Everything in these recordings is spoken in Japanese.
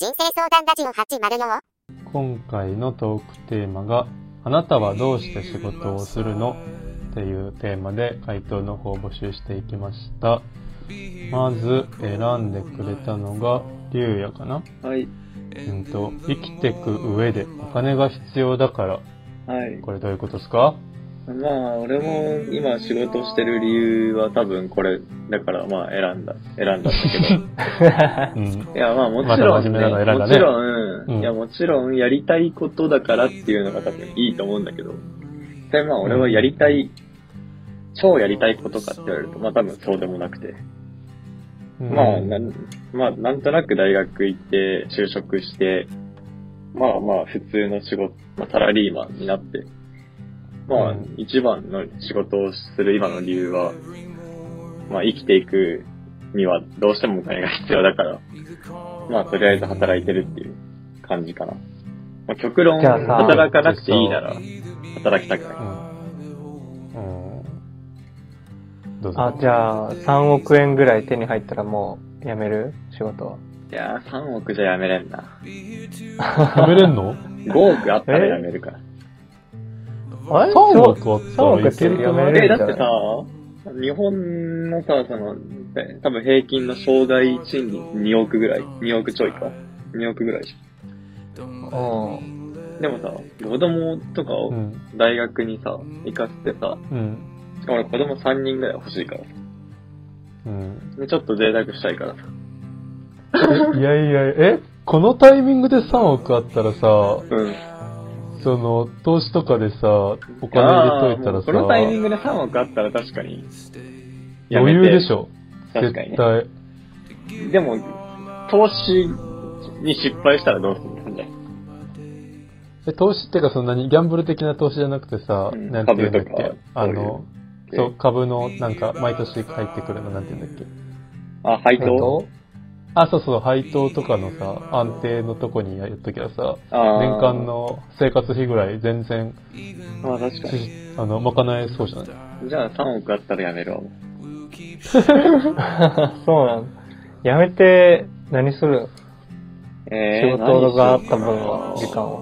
人生相談ラジオ804今回のトークテーマが、あなたはどうして仕事をするの？っていうテーマで回答の方を募集していきました。まず選んでくれたのが、りゅうやかな？はい。うんと、生きてく上でお金が必要だから、はい。これどういうことですか？まあ、俺も今仕事してる理由は多分これ、だからまあ選んだ、選んだんだけうん。ど。いやまあもちまろん、た真面目なの選んだね。もちろん、うん。いやもちろんやりたいことだからっていうのが多分いいと思うんだけど、でまあ俺はやりたい、超やりたいことかって言われると、まあ多分そうでもなくて。うん。まあ、なん、まあ、なんとなく大学行って、就職して、まあまあ、普通の仕事、まあ、サラリーマンになって、まあ、うん一番の仕事をする今の理由は、まあ、生きていくにはどうしてもお金が必要だから、まあ、とりあえず働いてるっていう感じかな。まあ、極論、じゃあさ働かなくていいなら、働きたくない。うん。うん。あ、じゃあ、3億円ぐらい手に入ったらもう辞める仕事は？いやー、3億じゃやめれんな。食べれんの？5億あったらやめるから。あれ ?3 億あったらいけるく3億ない？ってえ、だってさ、日本のさ、その、え多分平均の生涯賃金2億ぐらい ?2 億ちょいか ?2 億ぐらいじうん。ゃん。でもさ、子供とかをうん。大学にさ、行かせてさ、うん。しかも俺子供3人ぐらい欲しいからさ。うん。で、ちょっと贅沢したいからさ。いやいや、え？このタイミングで3億あったらさ、うん。その、投資とかでさ、お金入れといたらさ、このタイミングで3億あったら確かに。余て裕でしょ。確かにね絶。対。でも、投資に失敗したらどうするんだよ。え、投資ってかそんなにギャンブル的な投資じゃなくてさ、うんなんていうんだっけ？あの、そう、株のなんか毎年入ってくるのなんていうんだっけ？あ、配当？あ、そうそう、配当とかのさ、安定のとこにやっときゃさ、年間の生活費ぐらい全然、まあ確かに。あの、賄えそうじゃない？じゃあ3億あったらやめるわ。そうなの。辞めて何する？え仕事があった分何は、時間は。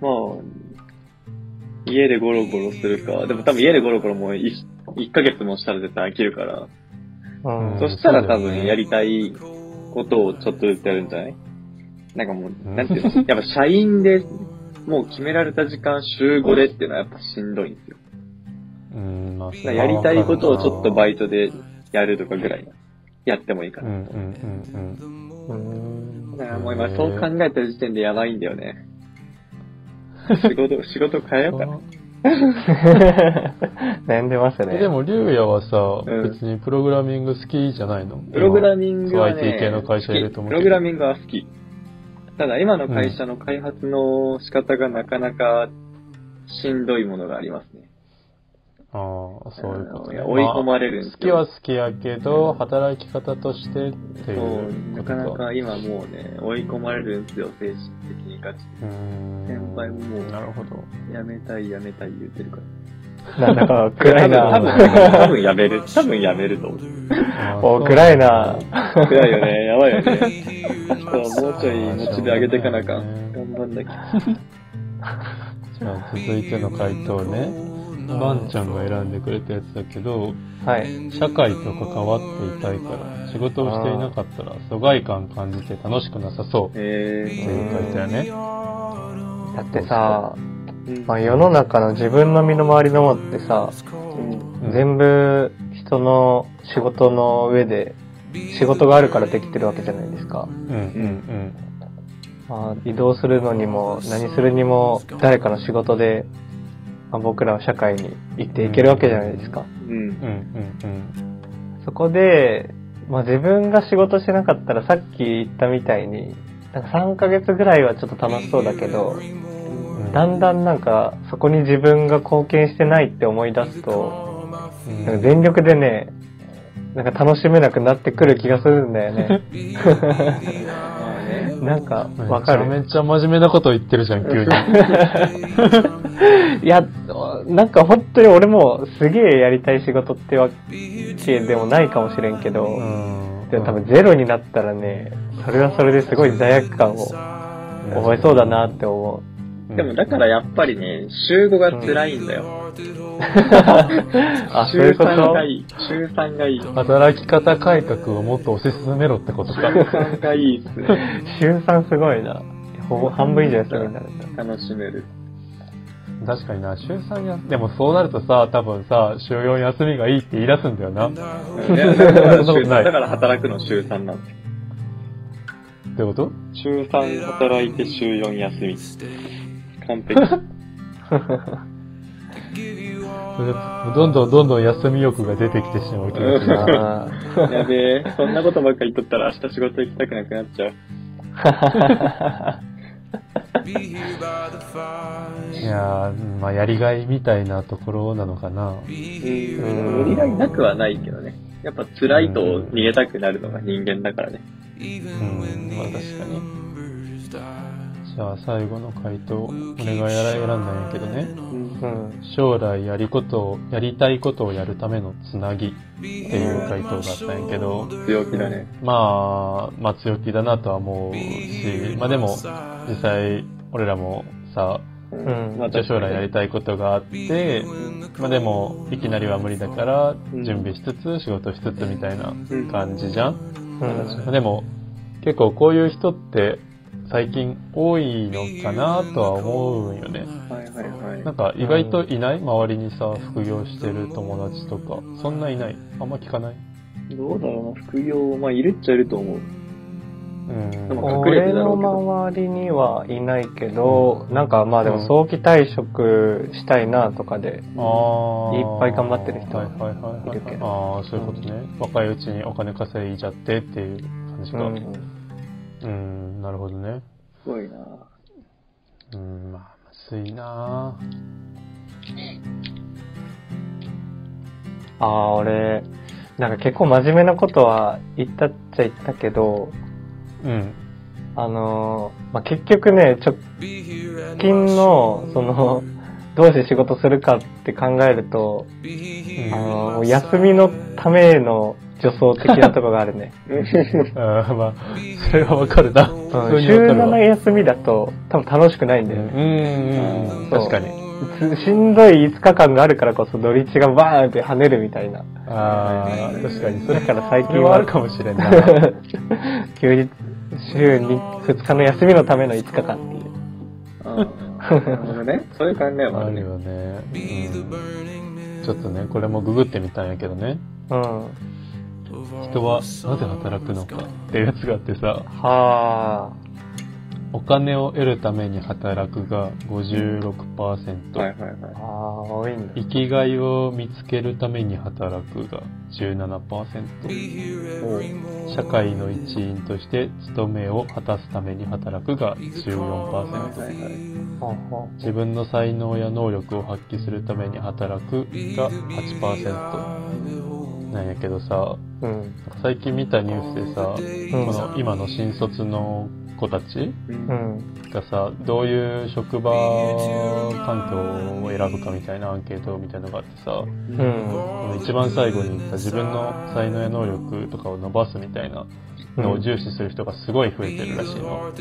まあ、家でゴロゴロするか。でも多分家でゴロゴロもう 1, 1ヶ月もしたら絶対飽きるから。うん。そしたら多分やりたいことをちょっとずつやるんじゃない？なんかもう、んなんていうのやっぱ社員で、もう決められた時間週5でっていうのはやっぱしんどいんですよ。うん、まあ、やりたいことをちょっとバイイトでやるとかぐらいやってもいいかうんな。うんうんうん。だからもう今そう考えた時点でやばいんだよね。仕事、仕事変えうん。ようかな。悩んでましたね。えでも、りゅうやはさ、うん別にプログラミング好きじゃないの？プログラミングは今ね、IT 系の会社いると思うプログラミングは好き。ただ今の会社の開発の仕方がなかなかしんどいものがありますね。ああ、そういうことね。追い込まれるんですよ好きは好きやけど、働き方としてっていそうう、なかなか今もうね、追い込まれるんですよ、精神的にガチうーん先輩ももうなるほど。で。やめたいやめたい言ってるから。なんだか暗いな。多分、多分、やめる。多分やめると思う。暗いな。暗いよね、やばいよね。もうちょいモチベ上げていかなあかん。頑張んなきゃ。じゃあ続いての回答ね。バンちゃんが選んでくれたやつだけど、はい。社会と関わっていたいから、仕事をしていなかったら疎外感感じて楽しくなさそうってえいう書いたよね。だってさ、ー。まあ、世の中の自分の身の回りのものってさ、うん。全部人の仕事の上で、仕事があるからできてるわけじゃないですか。うんうんまあ、移動するのにも、何するにも、誰かの仕事で、まあ、僕らは社会に生きていけるわけじゃないですか。うんうん。うんうんそこで、まあ自分が仕事してなかったらさっき言ったみたいに、なんか3ヶ月ぐらいはちょっと楽しそうだけど、うん。だんだんなんかそこに自分が貢献してないって思い出すと、うんなんか全力でね、なんか楽しめなくなってくる気がするんだよね。なんかわかる。めちゃめちゃ真面目なこと言ってるじゃん、急に。いや、なんか本当に俺もすげえやりたい仕事ってわけでもないかもしれんけど、うん。で多分ゼロになったらね、それはそれですごい罪悪感を覚えそうだなって思う。でもだからやっぱりね、週5が辛いんだよ。あ、そう週いうこ3がといい。週3がいい。週働き方改革をもっと推し進めろってことか。3がいいっすね。週3すごいな。ほぼ半分以上休みになるんだ。楽しめる。確かにな、週3や、でもそうなるとさ、多分さ、週4休みがいいって言い出すんだよな。いやだからそんなことないだから働くの週3なんですよ。ってこと？週3働いて週4休み。完璧。どんどんどんどん休み欲が出てきてしまう気がする。やべえ、そんなことばっかり言っとったら明日仕事行きたくなくなっちゃう。いやー、まあ、やりがいみたいなところなのかな。うん。やりがいなくはないけどね。やっぱ辛いと逃げたくなるのが人間だからね。うん、まあ確かに。じゃあ最後の回答、俺がやら選んだんやけどね。うん。将来やりことを、やりたいことをやるためのつなぎっていう回答があったんやけど、強気だね。まあ、まあ強気だなとは思うし、まあでも、実際、俺らもさ、ううんまあ将来やりたいことがあって、まあでも、いきなりは無理だから、準備しつつ、仕事しつつみたいな感じじゃん。うん。まあでも、結構こういう人って最近多いのかなとは思うんよね。はいはいはい。なんか意外といない？周りにさ、副業してる友達とか。そんないない？あんま聞かない？どうだろうな、副業、まあいるっちゃいると思う。うん。でも隠れて俺の周りにはいないけど、なんかまあでも早期退職したいなとかで、あーいっぱい頑張ってる人はいはいはいはいいるけどああ、そういうことね。若いうちにお金稼いじゃってっていう感じか。うん。うん、なるほどね。すごいなうん、まあ、むずいなああ、俺、なんか結構真面目なことは言ったっちゃ言ったけど、うん。あのーまあ、結局ね、直近の、その、どうして仕事するかって考えると、あのー休みのための助走的なとこがあるね。あーまあ、それはわかるな。うん週わかるわ7休みだと多分楽しくないんだよね。うん、うん、確かに。つしんどい5日間があるからこそ土日がバーンって跳ねるみたいな。ああ、確かに。それだから最そ近はあるかもしれんな。休日、週に2日の休みのための5日間っていう。なるほどね。そういう考えもあるね。よね。うん。ちょっとね、これもググってみたんやけどね。うん。人はなぜ働くのかっていうやつがあってさ、はお金を得るために働くが56%、はいはいはいあ。。ああ、多いんだ。生きがいを見つけるために働くが17%、社会の一員として務めを果たすために働くが14%、はいはい。自分の才能や能力を発揮するために働くが8%なんやけどさ、う。うん。最近見たニュースでさ、うんこの今の新卒の子たちうんうん。がさ、どういう職場環境を選ぶかみたいなアンケートみたいなのがあってさ、うん。一番最後に言った自分の才能や能力とかを伸ばすみたいなのを重視する人がすごい増えてるらしいの。う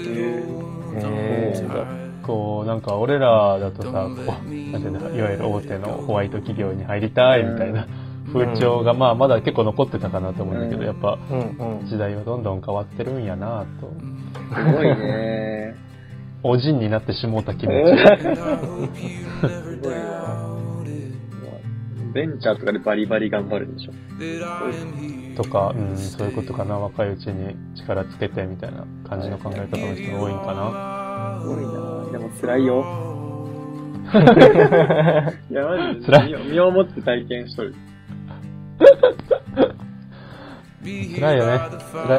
だこう、なんか俺らだとさ、こう、なんていうんだいわゆる大手のホワイト企業に入りたいみたいな風潮がまあまだ結構残ってたかなと思うんだけど、やっぱ。時代はどんどん変わってるんやなと。すごいね。おじんになってしもうた気持ち。すごいな。ベンチャーとかでバリバリ頑張るでしょ？とか、うん、そういうことかな。若いうちに力つけてみたいな感じの考え方の人が多いんかな。すごいな。でも辛いよ。いや、マジで身をもって体験しとる。辛いよね。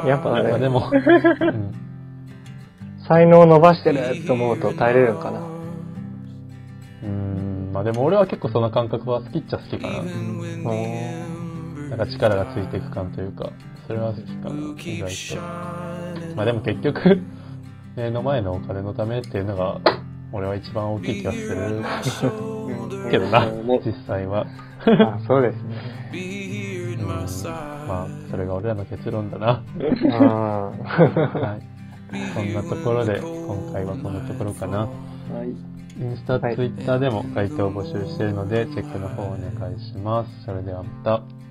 やっぱねまあでも、うん、才能を伸ばしてると思うと耐えれるのかな。うん、まあでも俺は結構その感覚は好きっちゃ好きかな。なんか力がついていく感というか、それは好きかな、意外と。まあでも結局、目の前のお金のためっていうのが、俺は一番大きい気がするけどな実際は。あそうですね。まあ、それが俺らの結論だな。うん。はい。そんなところで、今回はこんなところかな。はい。インスタ、ツはいイッターでも回答を募集しているので、チェックの方お願いします。それではまた。